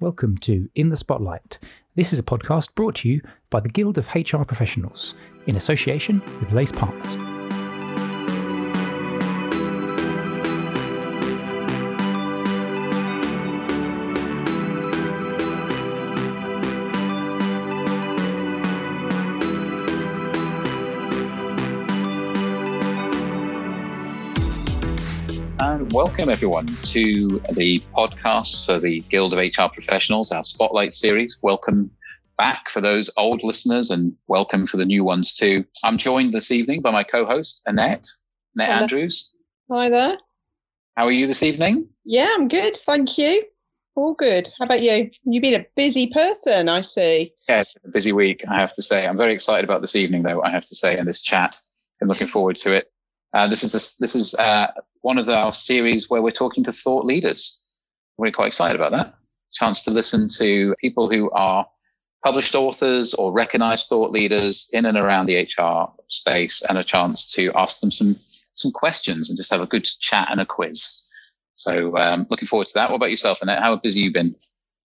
Welcome to In the Spotlight. This is a podcast brought to you by the Guild of HR Professionals in association with Lace Partners. Welcome everyone to the podcast for the Guild of HR Professionals, our Spotlight series. Welcome back for those old listeners and welcome for the new ones too. I'm joined this evening by my co-host, Annette, Annette Hello. Andrews. Hi there. How are you this evening? Yeah, I'm good. Thank you. All good. How about you? You've been a busy person, I see. Yeah, a busy week, I have to say. I'm very excited about this evening, though, I have to say, and this chat. I'm looking forward to it. Uh, this is this, is uh, one of our series where we're talking to thought leaders. We're quite excited about that. Chance to listen to people who are published authors or recognized thought leaders in and around the HR space, and a chance to ask them some some questions and just have a good chat and a quiz. So, um, looking forward to that. What about yourself, Annette? How busy you been?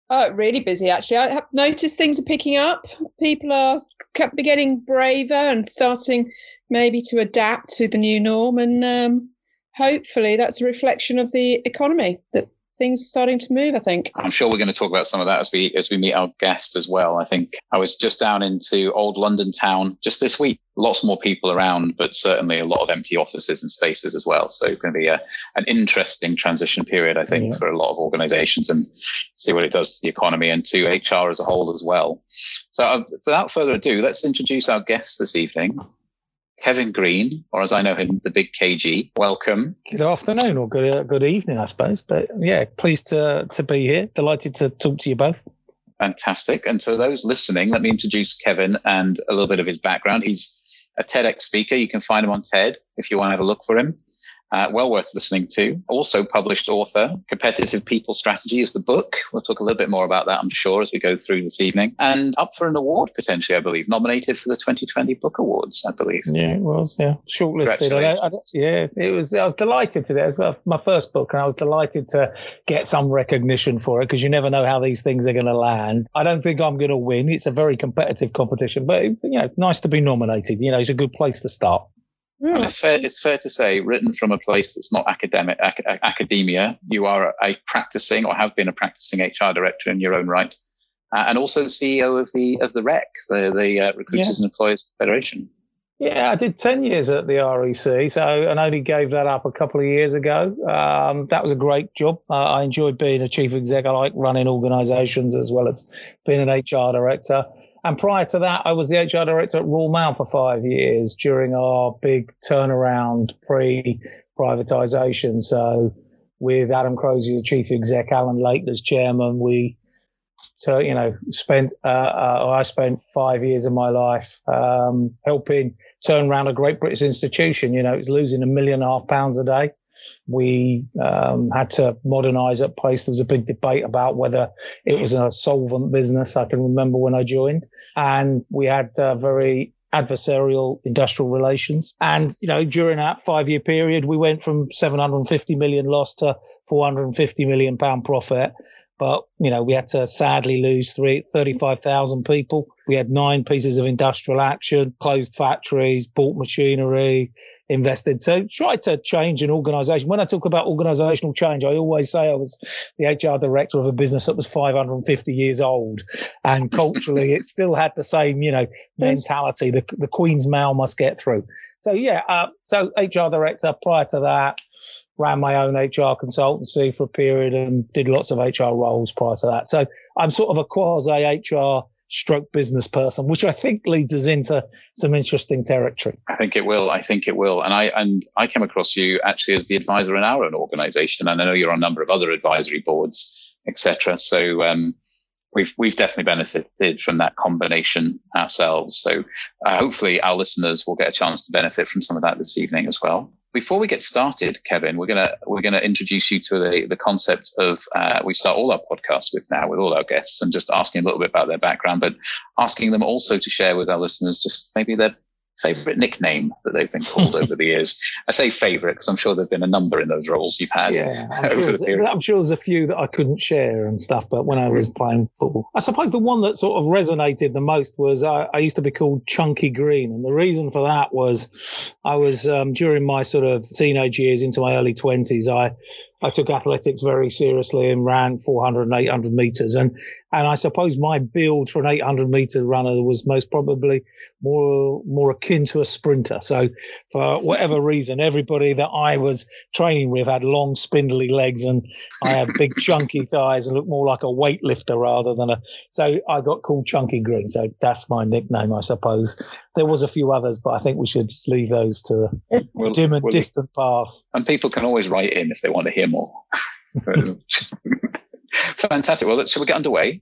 Oh, really busy actually. I have noticed things are picking up. People are getting braver and starting maybe to adapt to the new norm. And um, hopefully that's a reflection of the economy that things are starting to move i think. I'm sure we're going to talk about some of that as we as we meet our guest as well. I think i was just down into old london town just this week. Lots more people around but certainly a lot of empty offices and spaces as well. So it's going to be a, an interesting transition period i think yeah. for a lot of organizations and see what it does to the economy and to hr as a whole as well. So uh, without further ado let's introduce our guest this evening Kevin Green, or as I know him, the Big KG. Welcome. Good afternoon or good uh, good evening, I suppose. But yeah, pleased to to be here. Delighted to talk to you both. Fantastic. And to those listening, let me introduce Kevin and a little bit of his background. He's a TEDx speaker. You can find him on TED if you want to have a look for him uh, well worth listening to. Also published author, Competitive People Strategy is the book. We'll talk a little bit more about that, I'm sure, as we go through this evening. And up for an award potentially, I believe, nominated for the 2020 Book Awards, I believe. Yeah, it was. Yeah, shortlisted. I, I, yeah, it was. I was delighted to that. It my first book, and I was delighted to get some recognition for it because you never know how these things are going to land. I don't think I'm going to win. It's a very competitive competition, but you know, nice to be nominated. You know, it's a good place to start. And it's fair, it's fair to say, written from a place that's not academic ac- academia, you are a practicing or have been a practicing HR director in your own right, uh, and also the CEO of the of the REC, the the uh, Recruiters yeah. and Employers Federation. Yeah, I did ten years at the REC, so and only gave that up a couple of years ago. Um, that was a great job. Uh, I enjoyed being a chief exec. I like running organisations as well as being an HR director. And prior to that, I was the HR director at Royal Mail for five years during our big turnaround pre privatization. So with Adam Crozier as chief exec, Allan Leighton as chairman, we, so, you know, spent, uh, uh, I spent five years of my life, um, helping turn around a great British institution. You know, it was losing a million and a half pounds a day. We um, had to modernize that place. There was a big debate about whether it was a solvent business. I can remember when I joined, and we had uh, very adversarial industrial relations. And you know, during that five-year period, we went from 750 million loss to 450 million pound profit. But you know, we had to sadly lose three, 35,000 people. We had nine pieces of industrial action, closed factories, bought machinery, invested. So try to change an organization. When I talk about organizational change, I always say I was the HR director of a business that was 550 years old and culturally it still had the same, you know, mentality. The, the Queen's mail must get through. So yeah, uh, so HR director prior to that, ran my own HR consultancy for a period and did lots of HR roles prior to that. So I'm sort of a quasi HR stroke business person, which I think leads us into some interesting territory. I think it will. I think it will. And I and I came across you actually as the advisor in our own organisation, and I know you're on a number of other advisory boards, etc. So um, we've we've definitely benefited from that combination ourselves. So uh, hopefully our listeners will get a chance to benefit from some of that this evening as well before we get started, Kevin, we're gonna we're gonna introduce you to the the concept of uh, we start all our podcasts with now with all our guests and just asking a little bit about their background, but asking them also to share with our listeners just maybe their favorite nickname that they've been called over the years? I say favorite because I'm sure there've been a number in those roles you've had. Yeah, I'm sure, I'm sure, there's a few that I couldn't share and stuff. But when I was playing football, I suppose the one that sort of resonated the most was I, I used to be called Chunky Green, and the reason for that was I was um, during my sort of teenage years into my early twenties. I I took athletics very seriously and ran 400 and 800 meters. And, and I suppose my build for an 800 meter runner was most probably more, more akin to a sprinter. So for whatever reason, everybody that I was training with had long, spindly legs and I had big, chunky thighs and looked more like a weightlifter rather than a, so I got called Chunky Green. So that's my nickname, I suppose. There was a few others, but I think we should leave those to a well, dim and well, distant past. And people can always write in if they want to hear more. Fantastic. Well, shall we get underway?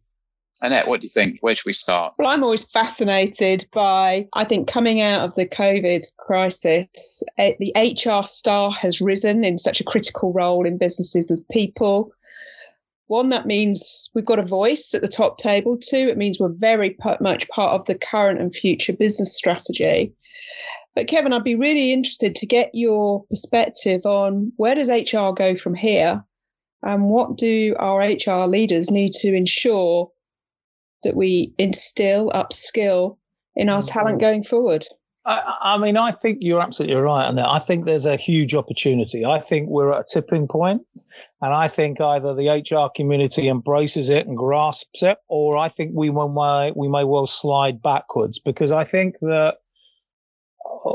Annette, what do you think? Where should we start? Well, I'm always fascinated by, I think, coming out of the COVID crisis, eh, the HR star has risen in such a critical role in businesses with people. One, that means we've got a voice at the top table. Two, it means we're very much part of the current and future business strategy. But Kevin, I'd be really interested to get your perspective on where does HR go from here, and what do our HR leaders need to ensure that we instill, upskill in our talent mm-hmm. going forward? I, I, mean, I think you're absolutely right on that. I think there's a huge opportunity. I think we're at a tipping point, and I think either the HR community embraces it and grasps it, or I think we may we may well slide backwards because I think that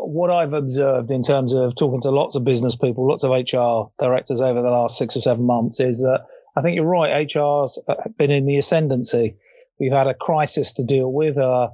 what I've observed in terms of talking to lots of business people, lots of HR directors over the last six or seven months is that I think you're right. HR's uh, been in the ascendancy. We've had a crisis to deal with, uh,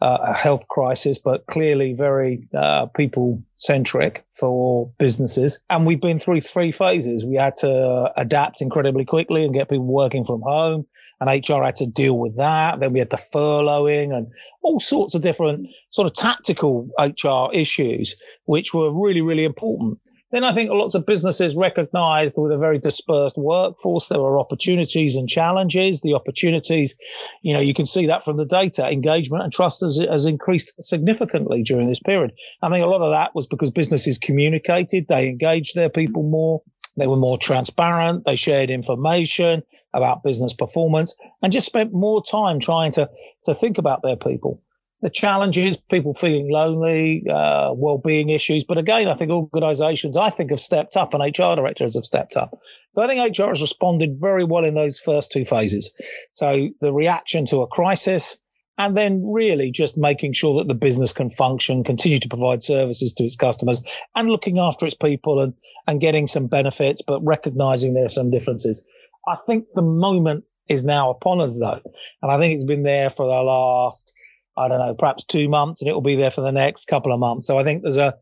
uh, a health crisis, but clearly very uh, people centric for businesses. And we've been through three phases. We had to adapt incredibly quickly and get people working from home, and HR had to deal with that. Then we had the furloughing and all sorts of different sort of tactical HR issues, which were really, really important. Then I think lots of businesses recognized with a very dispersed workforce, there were opportunities and challenges. The opportunities, you know, you can see that from the data. Engagement and trust has, has increased significantly during this period. I think a lot of that was because businesses communicated, they engaged their people more. They were more transparent. They shared information about business performance and just spent more time trying to, to think about their people the challenges, people feeling lonely, uh, well-being issues. But again, I think organisations, I think, have stepped up, and HR directors have stepped up. So I think HR has responded very well in those first two phases. So the reaction to a crisis, and then really just making sure that the business can function, continue to provide services to its customers, and looking after its people and and getting some benefits, but recognizing there are some differences. I think the moment is now upon us, though, and I think it's been there for the last I don't know, perhaps two months, and it will be there for the next couple of months. So I think there's a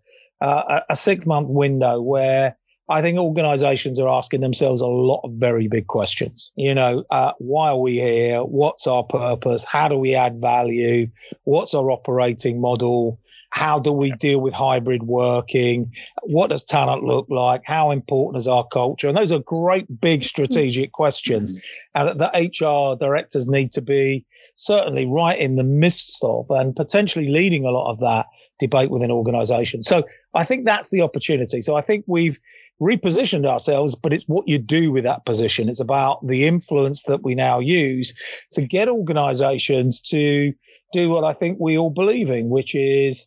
a, a six month window where I think organizations are asking themselves a lot of very big questions. You know, uh, why are we here? What's our purpose? How do we add value? What's our operating model? How do we deal with hybrid working? What does talent look like? How important is our culture? And those are great, big mm-hmm. strategic questions mm-hmm. and that HR directors need to be certainly right in the midst of and potentially leading a lot of that debate within organizations. So I think that's the opportunity. So I think we've repositioned ourselves, but it's what you do with that position. It's about the influence that we now use to get organizations to do what I think we all believe in, which is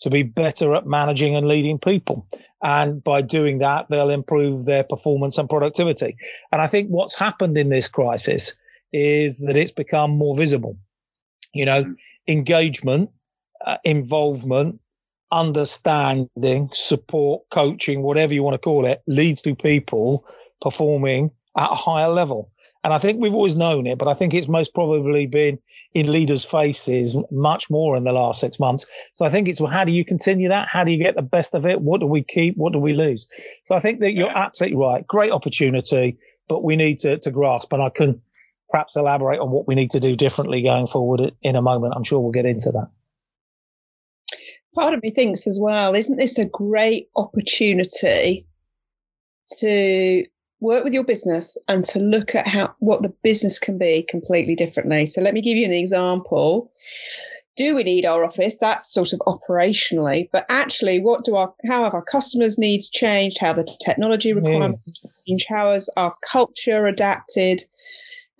to be better at managing and leading people. And by doing that, they'll improve their performance and productivity. And I think what's happened in this crisis is that it's become more visible. You know, mm. engagement, uh, involvement, understanding, support, coaching, whatever you want to call it, leads to people performing at a higher level. And I think we've always known it, but I think it's most probably been in leaders' faces much more in the last six months. So I think it's well, how do you continue that? How do you get the best of it? What do we keep? What do we lose? So I think that you're absolutely right. Great opportunity, but we need to, to grasp. And I can perhaps elaborate on what we need to do differently going forward in a moment. I'm sure we'll get into that. Part of me thinks as well, isn't this a great opportunity to work with your business and to look at how what the business can be completely differently? So let me give you an example. do we need our office? That's sort of operationally, but actually, what do our how have our customers' needs changed? How the technology requirements yeah. change? How has our culture adapted?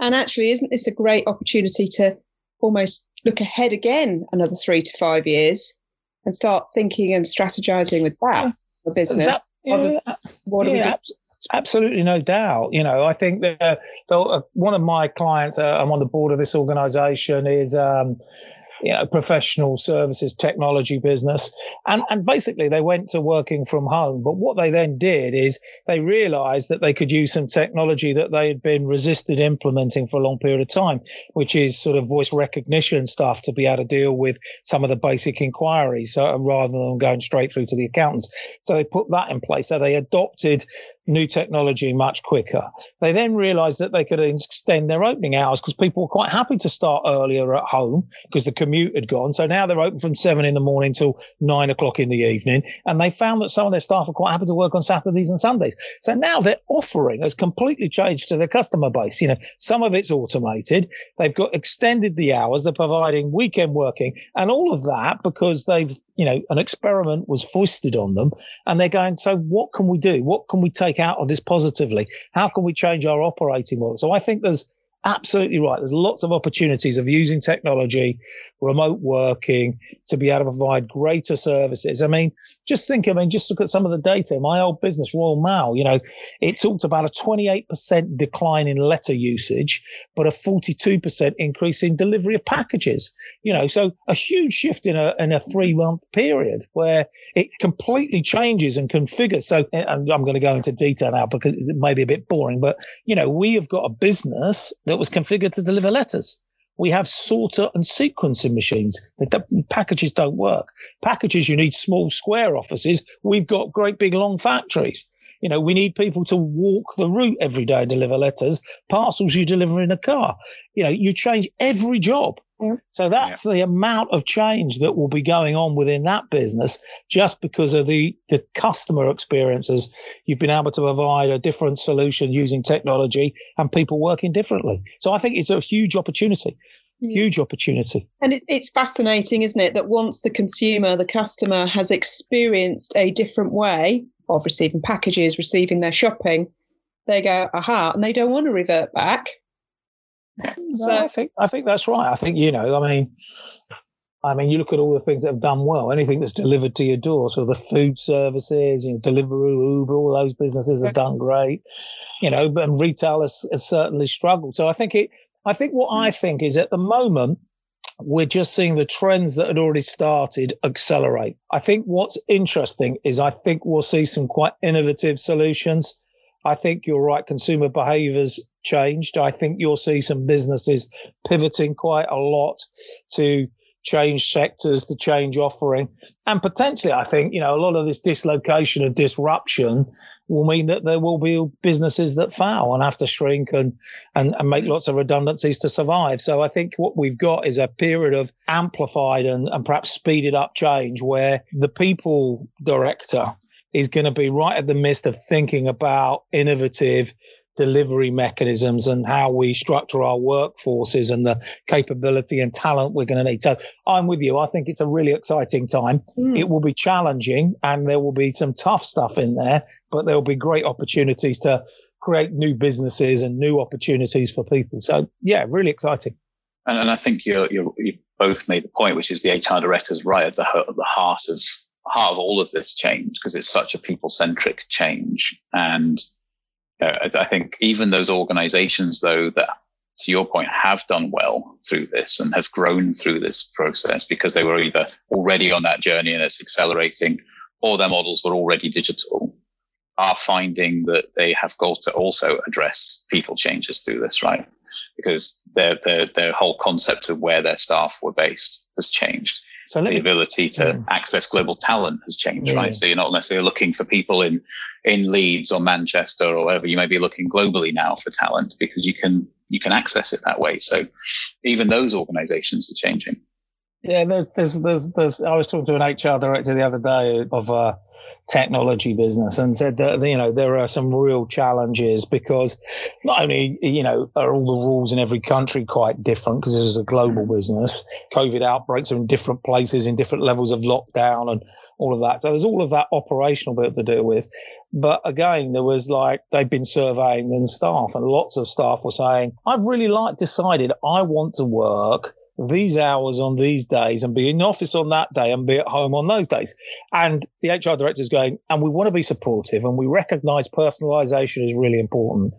And actually, isn't this a great opportunity to almost look ahead again another three to five years and start thinking and strategizing with that for business? That, yeah, what yeah, do Absolutely, no doubt. You know, I think that uh, uh, one of my clients, uh, I'm on the board of this organization, is um, you know, professional services technology business. And, and basically they went to working from home. But what they then did is they realized that they could use some technology that they had been resisted implementing for a long period of time, which is sort of voice recognition stuff to be able to deal with some of the basic inquiries rather than going straight through to the accountants. So they put that in place. So they adopted new technology much quicker. They then realized that they could extend their opening hours because people were quite happy to start earlier at home because the commute had gone. So now they're open from seven in the morning till nine o'clock in the evening. And they found that some of their staff are quite happy to work on Saturdays and Sundays. So now their offering has completely changed to their customer base. You know, some of it's automated. They've got extended the hours. They're providing weekend working and all of that because they've, you know, an experiment was foisted on them and they're going, so what can we do? What can we take out of this positively? How can we change our operating model? So I think there's absolutely right. There's lots of opportunities of using technology, remote working to be able to provide greater services. I mean, just think, I mean, just look at some of the data. My old business, Royal Mail, you know, it talked about a 28% decline in letter usage, but a 42% increase in delivery of packages. You know, so a huge shift in a, in a three month period where it completely changes and configures. So and I'm going to go into detail now because it may be a bit boring, but you know, we have got a business that that was configured to deliver letters. We have sorter and sequencing machines. The packages don't work. Packages, you need small square offices. We've got great big long factories. You know, we need people to walk the route every day, and deliver letters. Parcels you deliver in a car. You know, you change every job. So that's yeah. the amount of change that will be going on within that business just because of the, the customer experiences. You've been able to provide a different solution using technology and people working differently. So I think it's a huge opportunity. Huge opportunity. And it, it's fascinating, isn't it, that once the consumer, the customer has experienced a different way of receiving packages, receiving their shopping, they go, aha, and they don't want to revert back so, no, I think I think that's right. I think you know, I mean, I mean, you look at all the things that have done well. Anything that's delivered to your door, so the food services, you know, Deliveroo, Uber, all those businesses have done great. You know, and retail has, has certainly struggled. So I think it. I think what I mm. think is at the moment we're just seeing the trends that had already started accelerate. I think what's interesting is I think we'll see some quite innovative solutions. I think you're right. Consumer behaviors changed. I think you'll see some businesses pivoting quite a lot to change sectors, to change offering. And potentially, I think, you know, a lot of this dislocation and disruption will mean that there will be businesses that fail and have to shrink and, and, and make lots of redundancies to survive. So I think what we've got is a period of amplified and, and perhaps speeded up change where the people director is going to be right at the midst of thinking about innovative delivery mechanisms and how we structure our workforces and the capability and talent we're going to need. So I'm with you. I think it's a really exciting time. Mm. It will be challenging and there will be some tough stuff in there, but there will be great opportunities to create new businesses and new opportunities for people. So yeah, really exciting. And, and I think you're, you're, you both made the point, which is the HR directors right at the, at the heart of heart of all of this change because it's such a people centric change. And uh, I think even those organizations, though, that to your point, have done well through this and have grown through this process because they were either already on that journey and it's accelerating or their models were already digital are finding that they have got to also address people changes through this, right? Because their, their, their whole concept of where their staff were based has changed. So the ability to yeah. access global talent has changed, yeah. right? So you're not necessarily looking for people in in Leeds or Manchester or wherever. You may be looking globally now for talent because you can you can access it that way. So even those organisations are changing. Yeah, there's, there's, there's, there's, I was talking to an HR director the other day of a technology business and said that, you know, there are some real challenges because not only, you know, are all the rules in every country quite different because this is a global mm. business. COVID outbreaks are in different places, in different levels of lockdown and all of that. So there's all of that operational bit to deal with. But again, there was like, they've been surveying the staff and lots of staff were saying, I've really like decided I want to work these hours on these days and be in office on that day and be at home on those days. And the HR director is going, and we want to be supportive and we recognize personalization is really important.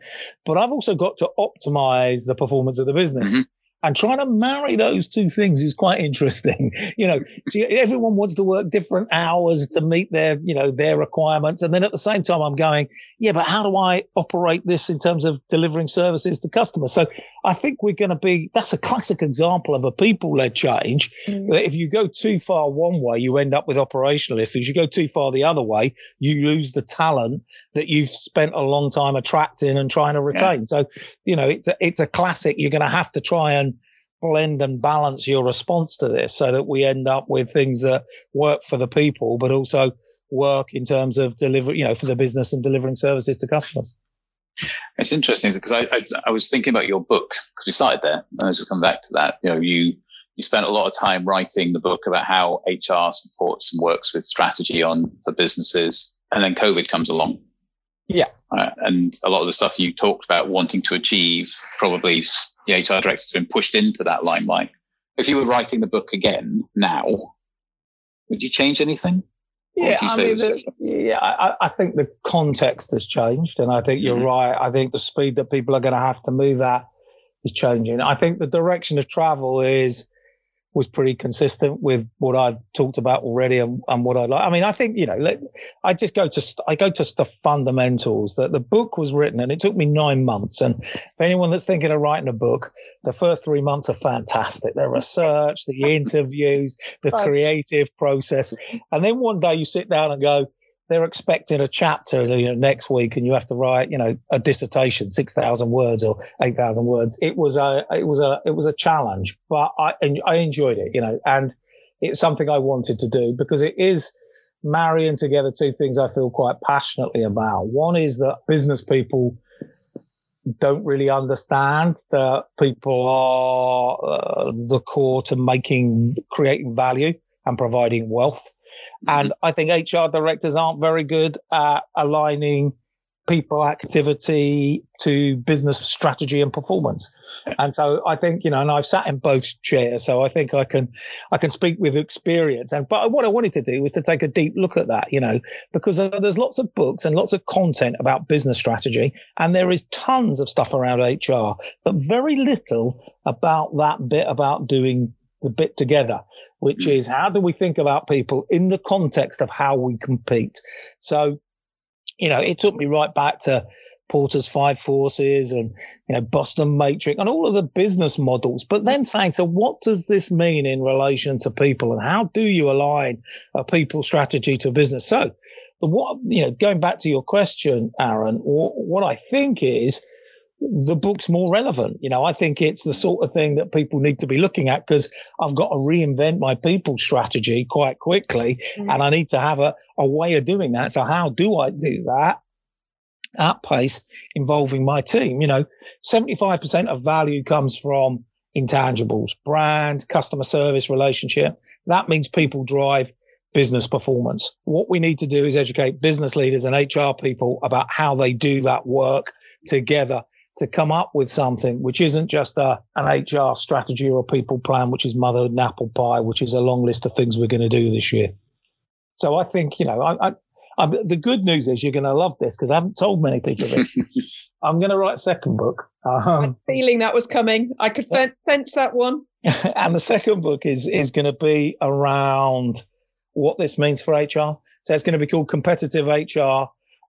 But I've also got to optimize the performance of the business. Mm-hmm. And trying to marry those two things is quite interesting. you know, so everyone wants to work different hours to meet their, you know, their requirements. And then at the same time, I'm going, yeah, but how do I operate this in terms of delivering services to customers? So I think we're going to be, that's a classic example of a people led change. Mm. If you go too far one way, you end up with operational issues. You go too far the other way, you lose the talent that you've spent a long time attracting and trying to retain. Yeah. So, you know, it's a, it's a classic. You're going to have to try and blend and balance your response to this so that we end up with things that work for the people, but also work in terms of deliver, you know, for the business and delivering services to customers. It's interesting because I, I, I was thinking about your book because we started there. And I just come back to that. You know, you you spent a lot of time writing the book about how HR supports and works with strategy on for businesses, and then COVID comes along. Yeah, uh, and a lot of the stuff you talked about wanting to achieve, probably the HR director has been pushed into that limelight. If you were writing the book again now, would you change anything? Yeah, I mean, the, yeah, I, I, think the context has changed, and I think you're mm-hmm. right. I think the speed that people are going to have to move at is changing. I think the direction of travel is was pretty consistent with what I've talked about already and, and what I like. I mean, I think, you know, let, I just go to, I go to the fundamentals that the book was written and it took me nine months. And for anyone that's thinking of writing a book, the first three months are fantastic. The research, the interviews, the creative process. And then one day you sit down and go, they're expecting a chapter you know, next week and you have to write you know a dissertation 6000 words or 8000 words. It was a it was a it was a challenge but i i enjoyed it you know and it's something i wanted to do because it is marrying together two things i feel quite passionately about. One is that business people don't really understand that people are uh, the core to making creating value and providing wealth and I think HR directors aren't very good at aligning people activity to business strategy and performance. And so I think, you know, and I've sat in both chairs, so I think I can, I can speak with experience. And, but what I wanted to do was to take a deep look at that, you know, because uh, there's lots of books and lots of content about business strategy. And there is tons of stuff around HR, but very little about that bit about doing the bit together, which mm. is how do we think about people in the context of how we compete? So, you know, it took me right back to Porter's Five Forces and, you know, Boston Matrix and all of the business models, but then saying, so what does this mean in relation to people and how do you align a people strategy to a business? So, what, you know, going back to your question, Aaron, what I think is, the book's more relevant. You know, I think it's the sort of thing that people need to be looking at because I've got to reinvent my people strategy quite quickly mm. and I need to have a, a way of doing that. So how do I do that? At pace involving my team, you know, 75% of value comes from intangibles, brand, customer service, relationship. That means people drive business performance. What we need to do is educate business leaders and HR people about how they do that work together to come up with something which isn't just a, an HR strategy or a people plan, which is mothered and apple pie, which is a long list of things we're going to do this year. So I think, you know, I, I, I'm, the good news is you're going to love this because I haven't told many people this. I'm going to write a second book. Um, feeling that was coming. I could sense that one. and the second book is is going to be around what this means for HR. So it's going to be called Competitive HR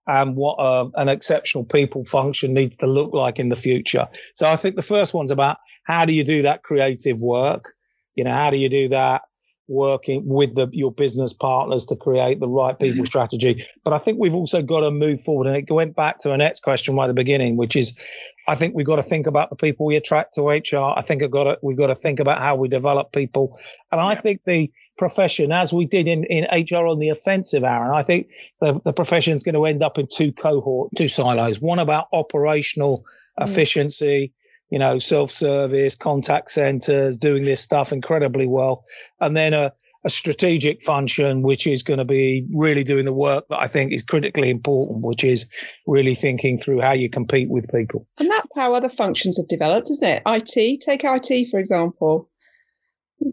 and what uh, an exceptional people function needs to look like in the future. So I think the first one's about how do you do that creative work? You know, how do you do that working with the, your business partners to create the right people mm-hmm. strategy. But I think we've also got to move forward. And it went back to Annette's question right at the beginning, which is, I think we've got to think about the people we attract to HR. I think I've got to, we've got to think about how we develop people. And I think the profession, as we did in, in HR on the offensive, Aaron, I think the, the profession is going to end up in two cohort, two silos. One about operational mm. efficiency you know, self-service, contact centers, doing this stuff incredibly well. And then a, a strategic function, which is going to be really doing the work that I think is critically important, which is really thinking through how you compete with people. And that's how other functions have developed, isn't it? IT, take IT, for example.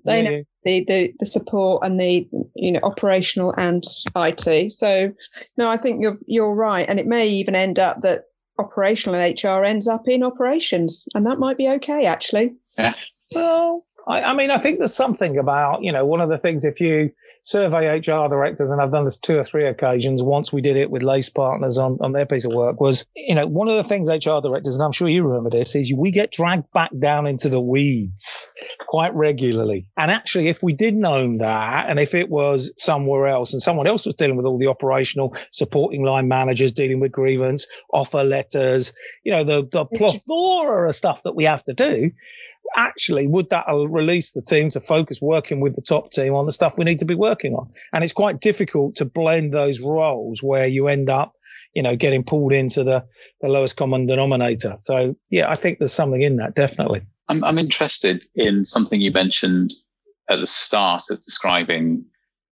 They yeah. know the, the, the support and the you know operational and IT. So no, I think you're you're right. And it may even end up that operational and HR ends up in operations, and that might be okay actually. Yeah. Well, I, I, mean, I think there's something about, you know, one of the things if you survey HR directors, and I've done this two or three occasions, once we did it with Lace Partners on, on their piece of work, was, you know, one of the things HR directors, and I'm sure you remember this, is we get dragged back down into the weeds quite regularly. And actually, if we didn't own that, and if it was somewhere else and someone else was dealing with all the operational supporting line managers, dealing with grievance, offer letters, you know, the, the plethora of stuff that we have to do, actually, would that release the team to focus working with the top team on the stuff we need to be working on? And it's quite difficult to blend those roles where you end up, you know, getting pulled into the, the lowest common denominator. So, yeah, I think there's something in that, definitely. I'm, I'm interested in something you mentioned at the start of describing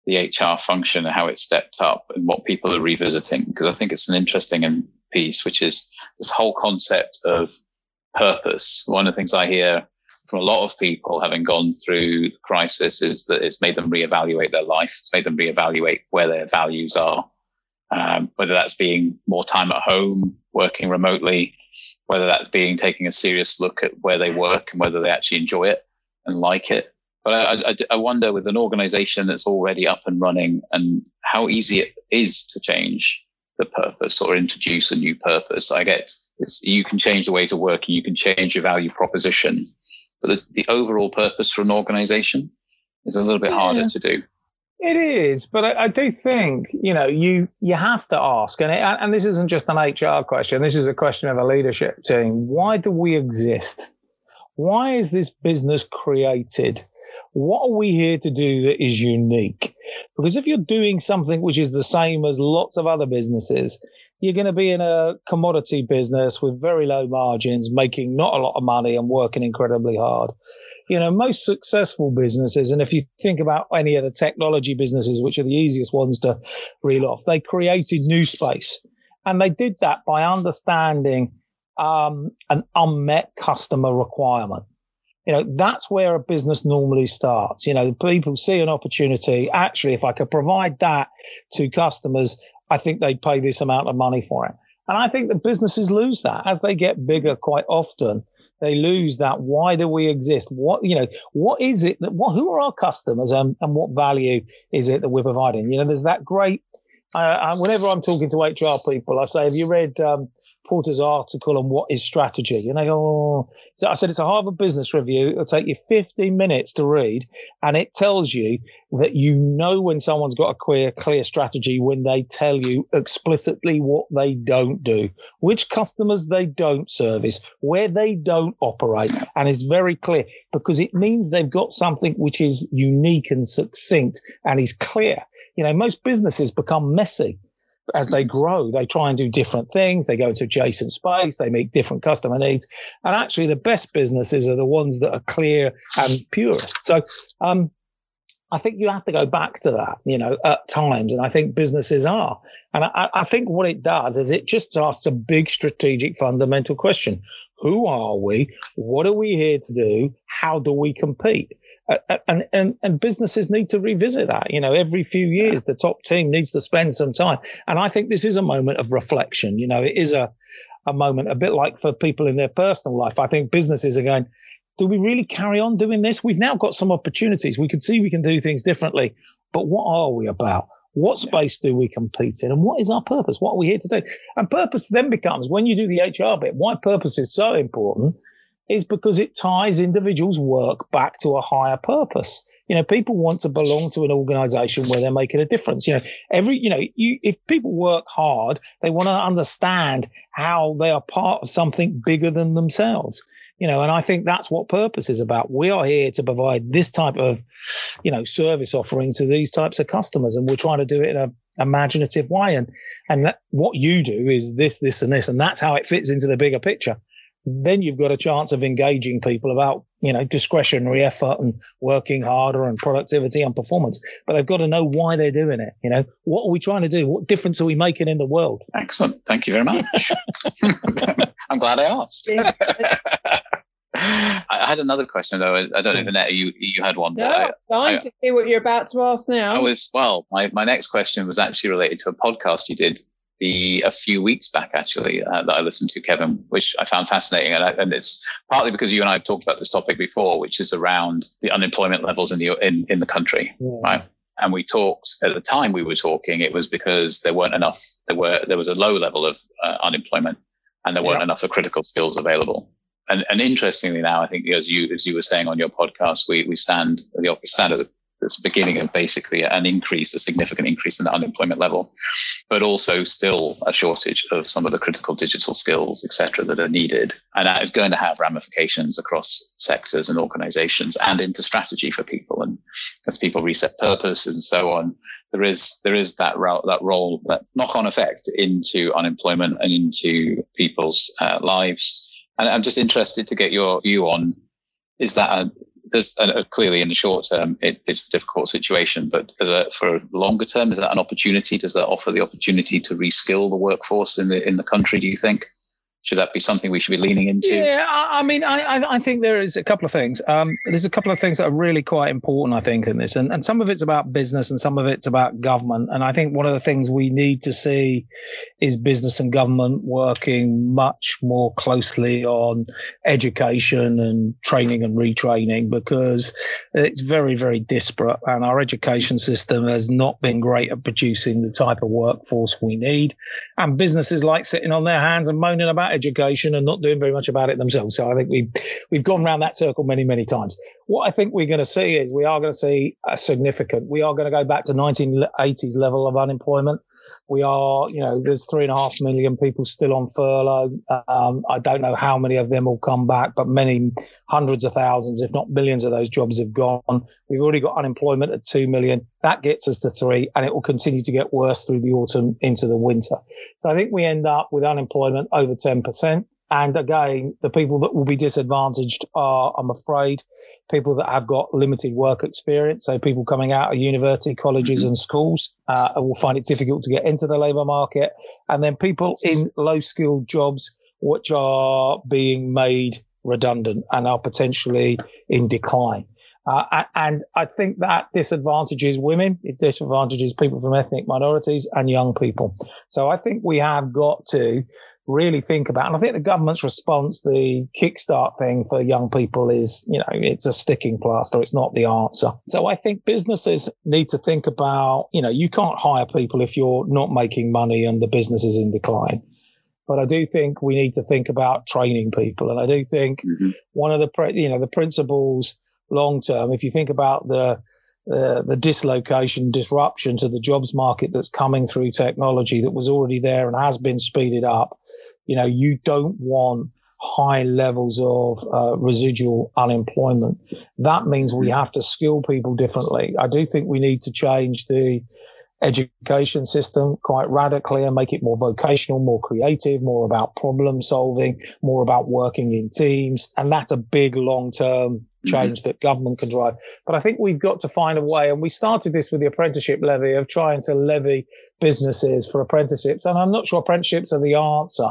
the HR function and how it stepped up and what people are revisiting, because I think it's an interesting piece, which is this whole concept of purpose. One of the things I hear from a lot of people having gone through the crisis is that it's made them reevaluate their life. It's made them reevaluate where their values are, um, whether that's being more time at home, working remotely, whether that's being taking a serious look at where they work and whether they actually enjoy it and like it. But I, I, I wonder with an organization that's already up and running and how easy it is to change the purpose or introduce a new purpose. I get you can change the ways of working, you can change your value proposition, but the, the overall purpose for an organization is a little bit yeah. harder to do. It is, but I, I, do think you know you you have to ask, and it, and this isn't just an HR question. This is a question of a leadership team. Why do we exist? Why is this business created? What are we here to do that is unique? Because if you're doing something which is the same as lots of other businesses, you're going to be in a commodity business with very low margins, making not a lot of money and working incredibly hard. You know, most successful businesses, and if you think about any of the technology businesses, which are the easiest ones to reel off, they created new space. And they did that by understanding um, an unmet customer requirement. You know, that's where a business normally starts. You know, people see an opportunity. Actually, if I could provide that to customers, I think they pay this amount of money for it. And I think that businesses lose that as they get bigger quite often. They lose that. Why do we exist? What, you know, what is it that, what, who are our customers and, and what value is it that we're providing? You know, there's that great, uh, whenever I'm talking to HR people, I say, have you read, um, Porter's article on what is strategy. And they go, oh. so I said, it's a Harvard Business Review. It'll take you 15 minutes to read. And it tells you that you know when someone's got a clear, clear strategy when they tell you explicitly what they don't do, which customers they don't service, where they don't operate. And it's very clear because it means they've got something which is unique and succinct and is clear. You know, most businesses become messy as they grow, they try and do different things. They go to adjacent space. They meet different customer needs. And actually, the best businesses are the ones that are clear and pure. So, um, I think you have to go back to that, you know, at times. And I think businesses are. And I, I think what it does is it just asks a big strategic fundamental question. Who are we? What are we here to do? How do we compete? Uh, uh, and, and, and businesses need to revisit that. You know, every few years, the top team needs to spend some time. And I think this is a moment of reflection. You know, it is a, a moment a bit like for people in their personal life. I think businesses are going, do we really carry on doing this? We've now got some opportunities. We can see we can do things differently, but what are we about? What space do we compete in? And what is our purpose? What are we here to do? And purpose then becomes when you do the HR bit, why purpose is so important is because it ties individuals' work back to a higher purpose. You know, people want to belong to an organization where they're making a difference. You know, every, you know, you, if people work hard, they want to understand how they are part of something bigger than themselves you know and i think that's what purpose is about we are here to provide this type of you know service offering to these types of customers and we're trying to do it in a imaginative way and and that, what you do is this this and this and that's how it fits into the bigger picture then you've got a chance of engaging people about you know discretionary effort and working harder and productivity and performance but they've got to know why they're doing it you know what are we trying to do what difference are we making in the world excellent thank you very much i'm glad i asked I had another question though. I don't know, hmm. Vanessa, you you had one. No, I, I, to hear what you're about to ask now. I was well. My my next question was actually related to a podcast you did the a few weeks back actually uh, that I listened to, Kevin, which I found fascinating, and, I, and it's partly because you and I have talked about this topic before, which is around the unemployment levels in the in in the country, yeah. right? And we talked at the time we were talking, it was because there weren't enough. There were there was a low level of uh, unemployment, and there weren't yeah. enough of critical skills available and, and interestingly now, I think as you as you were saying on your podcast, we we stand the office stand at the this beginning of basically an increase, a significant increase in the unemployment level, but also still a shortage of some of the critical digital skills, et cetera, that are needed. And that is going to have ramifications across sectors and organizations and into strategy for people. And as people reset purpose and so on, there is there is that role, that role, that knock on effect into unemployment and into people's uh, lives and I'm just interested to get your view on is that a, there's a, uh, clearly in the short term it, it's a difficult situation, but a, for longer term, is that an opportunity? Does that offer the opportunity to reskill the workforce in the in the country? Do you think? Should that be something we should be leaning into? Yeah, I, I mean, I, I think there is a couple of things. Um, there's a couple of things that are really quite important, I think, in this, and, and some of it's about business and some of it's about government. And I think one of the things we need to see is business and government working much more closely on education and training and retraining because it's very, very disparate, and our education system has not been great at producing the type of workforce we need. And businesses like sitting on their hands and moaning about education and not doing very much about it themselves. So I think we've we've gone around that circle many many times. What I think we're going to see is we are going to see a significant. We are going to go back to 1980s level of unemployment. We are, you know, there's three and a half million people still on furlough. Um, I don't know how many of them will come back, but many hundreds of thousands, if not millions of those jobs have gone. We've already got unemployment at 2 million. That gets us to three and it will continue to get worse through the autumn into the winter. So I think we end up with unemployment over 10%. And again, the people that will be disadvantaged are, I'm afraid, people that have got limited work experience. So people coming out of university, colleges and schools uh, will find it difficult to get into the labour market. And then people in low skilled jobs, which are being made redundant and are potentially in decline. Uh, and I think that disadvantages women, it disadvantages people from ethnic minorities and young people. So I think we have got to really think about. And I think the government's response, the kickstart thing for young people is, you know, it's a sticking plaster. It's not the answer. So I think businesses need to think about, you know, you can't hire people if you're not making money and the business is in decline. But I do think we need to think about training people. And I do think mm-hmm. one of the, you know, the principles long term, if you think about the, uh, the dislocation, disruption to the jobs market that's coming through technology that was already there and has been speeded up. You know, you don't want high levels of uh, residual unemployment. That means we have to skill people differently. I do think we need to change the education system quite radically and make it more vocational, more creative, more about problem solving, more about working in teams. And that's a big long term change mm-hmm. that government can drive. But I think we've got to find a way, and we started this with the apprenticeship levy of trying to levy businesses for apprenticeships. And I'm not sure apprenticeships are the answer,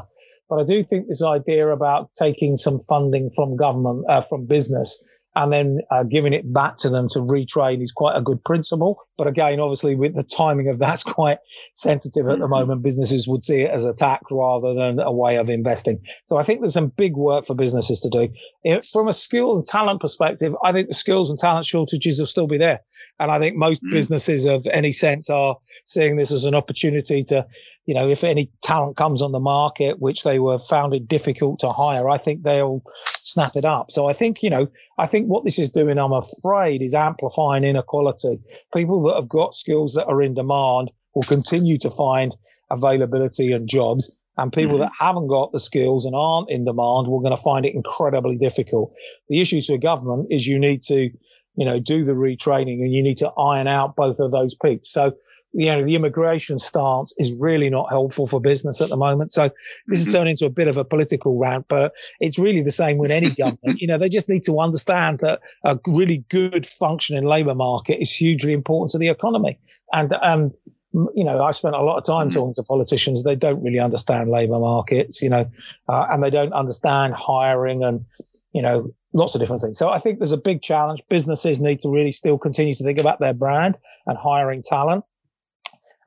but I do think this idea about taking some funding from government, uh, from business and then uh, giving it back to them to retrain is quite a good principle. But again, obviously, with the timing of that's quite sensitive at the mm-hmm. moment. Businesses would see it as a tax rather than a way of investing. So I think there's some big work for businesses to do. It, from a skill and talent perspective, I think the skills and talent shortages will still be there. And I think most mm. businesses of any sense are seeing this as an opportunity to, you know, if any talent comes on the market, which they were found it difficult to hire, I think they'll snap it up. So I think, you know, I think what this is doing, I'm afraid, is amplifying inequality. People that have got skills that are in demand will continue to find availability and jobs. And people mm-hmm. that haven't got the skills and aren't in demand, we're going to find it incredibly difficult. The issue to a government is you need to you know, do the retraining and you need to iron out both of those peaks. So, you know, the immigration stance is really not helpful for business at the moment. So this mm-hmm. has turned into a bit of a political rant, but it's really the same with any government. you know, they just need to understand that a really good functioning labour market is hugely important to the economy. And, um, you know, I spent a lot of time mm-hmm. talking to politicians. They don't really understand labour markets, you know, uh, and they don't understand hiring and, you know, lots of different things. So I think there's a big challenge. Businesses need to really still continue to think about their brand and hiring talent.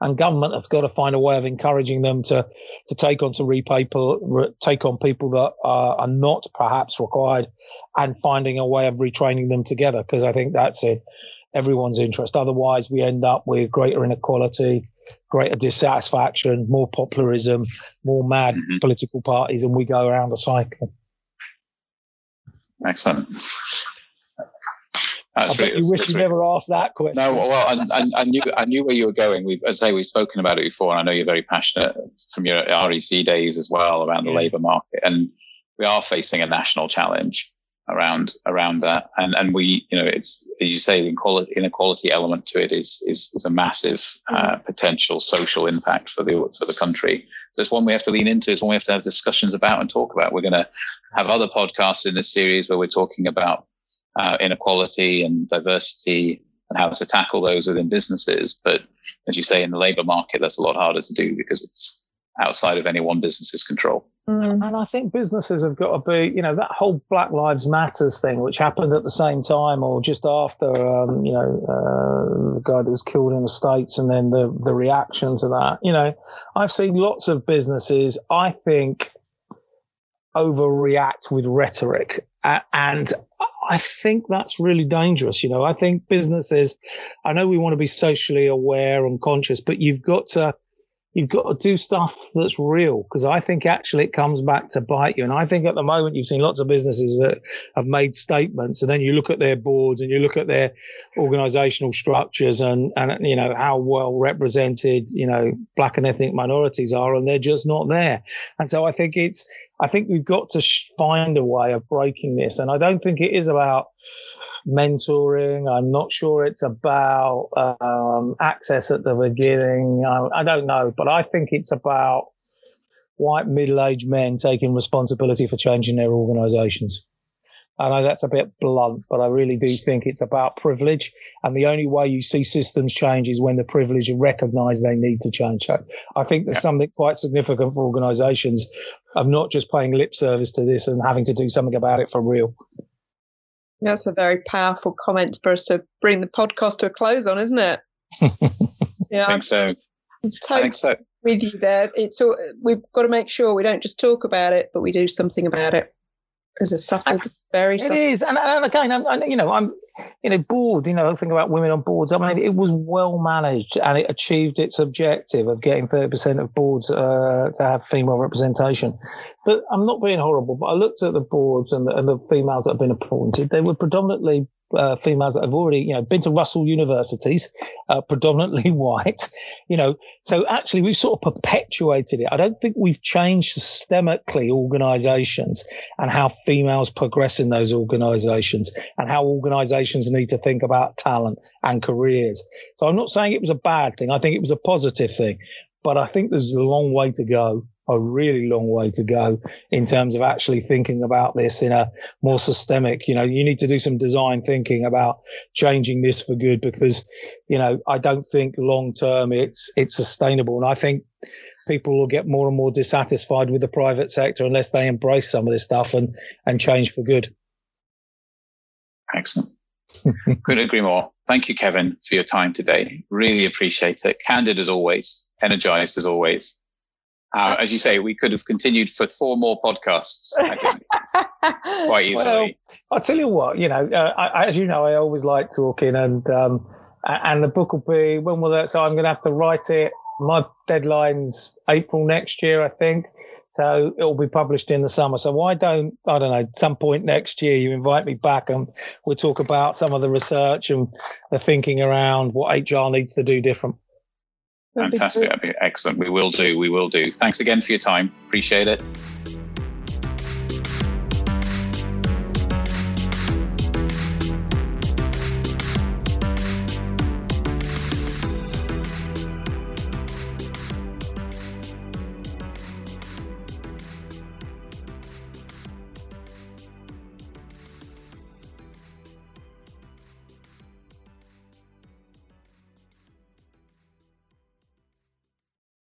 And government has got to find a way of encouraging them to, to take on to repay, take on people that are, are not perhaps required and finding a way of retraining them together. Cause I think that's in everyone's interest. Otherwise we end up with greater inequality, greater dissatisfaction, more popularism, more mad mm-hmm. political parties, and we go around the cycle. Excellent. That's I bet you wish you never asked that question. No, well, I, I, I, knew I knew where you were going. We've, as I say, we've spoken about it before, and I know you're very passionate from your REC days as well around the yeah. labour market, and we are facing a national challenge around around that. And and we, you know, it's as you say, the inequality, inequality element to it is is, is a massive uh, mm. potential social impact for the for the country. So it's one we have to lean into. It's one we have to have discussions about and talk about. We're going to have other podcasts in this series where we're talking about uh, inequality and diversity and how to tackle those within businesses. But as you say, in the labor market, that's a lot harder to do because it's outside of any one business's control. Mm. And I think businesses have got to be, you know, that whole Black Lives Matters thing, which happened at the same time or just after, um, you know, uh, the guy that was killed in the States and then the, the reaction to that. You know, I've seen lots of businesses, I think, overreact with rhetoric. and I think that's really dangerous. You know, I think businesses, I know we want to be socially aware and conscious, but you've got to, you've got to do stuff that's real because I think actually it comes back to bite you. And I think at the moment you've seen lots of businesses that have made statements and then you look at their boards and you look at their organizational structures and, and, you know, how well represented, you know, black and ethnic minorities are and they're just not there. And so I think it's, I think we've got to find a way of breaking this. And I don't think it is about, mentoring. I'm not sure it's about um, access at the beginning. I, I don't know, but I think it's about white middle-aged men taking responsibility for changing their organizations. I know that's a bit blunt, but I really do think it's about privilege. And the only way you see systems change is when the privilege recognize they need to change. So I think there's yeah. something quite significant for organizations of not just paying lip service to this and having to do something about it for real. That's a very powerful comment for us to bring the podcast to a close on, isn't it? yeah, I think so. Totally I think so. With you there, it's all, we've got to make sure we don't just talk about it, but we do something about it. Because it's subtle, very subtle. It is, and, and again, I'm, I, you know, I'm, you know, board. You know, I think about women on boards. I mean, it was well managed, and it achieved its objective of getting thirty percent of boards uh, to have female representation. But I'm not being horrible. But I looked at the boards and the, and the females that have been appointed. They were predominantly uh, females that have already, you know, been to Russell universities, uh, predominantly white, you know. So actually, we've sort of perpetuated it. I don't think we've changed systemically organisations and how females progress in those organisations and how organisations need to think about talent and careers. So I'm not saying it was a bad thing. I think it was a positive thing, but I think there's a long way to go a really long way to go in terms of actually thinking about this in a more systemic, you know, you need to do some design thinking about changing this for good because, you know, I don't think long term it's, it's sustainable. And I think people will get more and more dissatisfied with the private sector unless they embrace some of this stuff and, and change for good. Excellent. Couldn't agree more. thank you, Kevin, for your time today. Really appreciate it. Candid as always, energized as always. Uh, as you say, we could have continued for four more podcasts quite easily. Well, I'll tell you what, you know, uh, I, as you know, I always like talking, and um, and the book will be when will that? So I'm going to have to write it. My deadline's April next year, I think. So it'll be published in the summer. So why don't I don't know some point next year you invite me back and we'll talk about some of the research and the thinking around what HR needs to do different. Fantastic. That'd be excellent. We will do. We will do. Thanks again for your time. Appreciate it.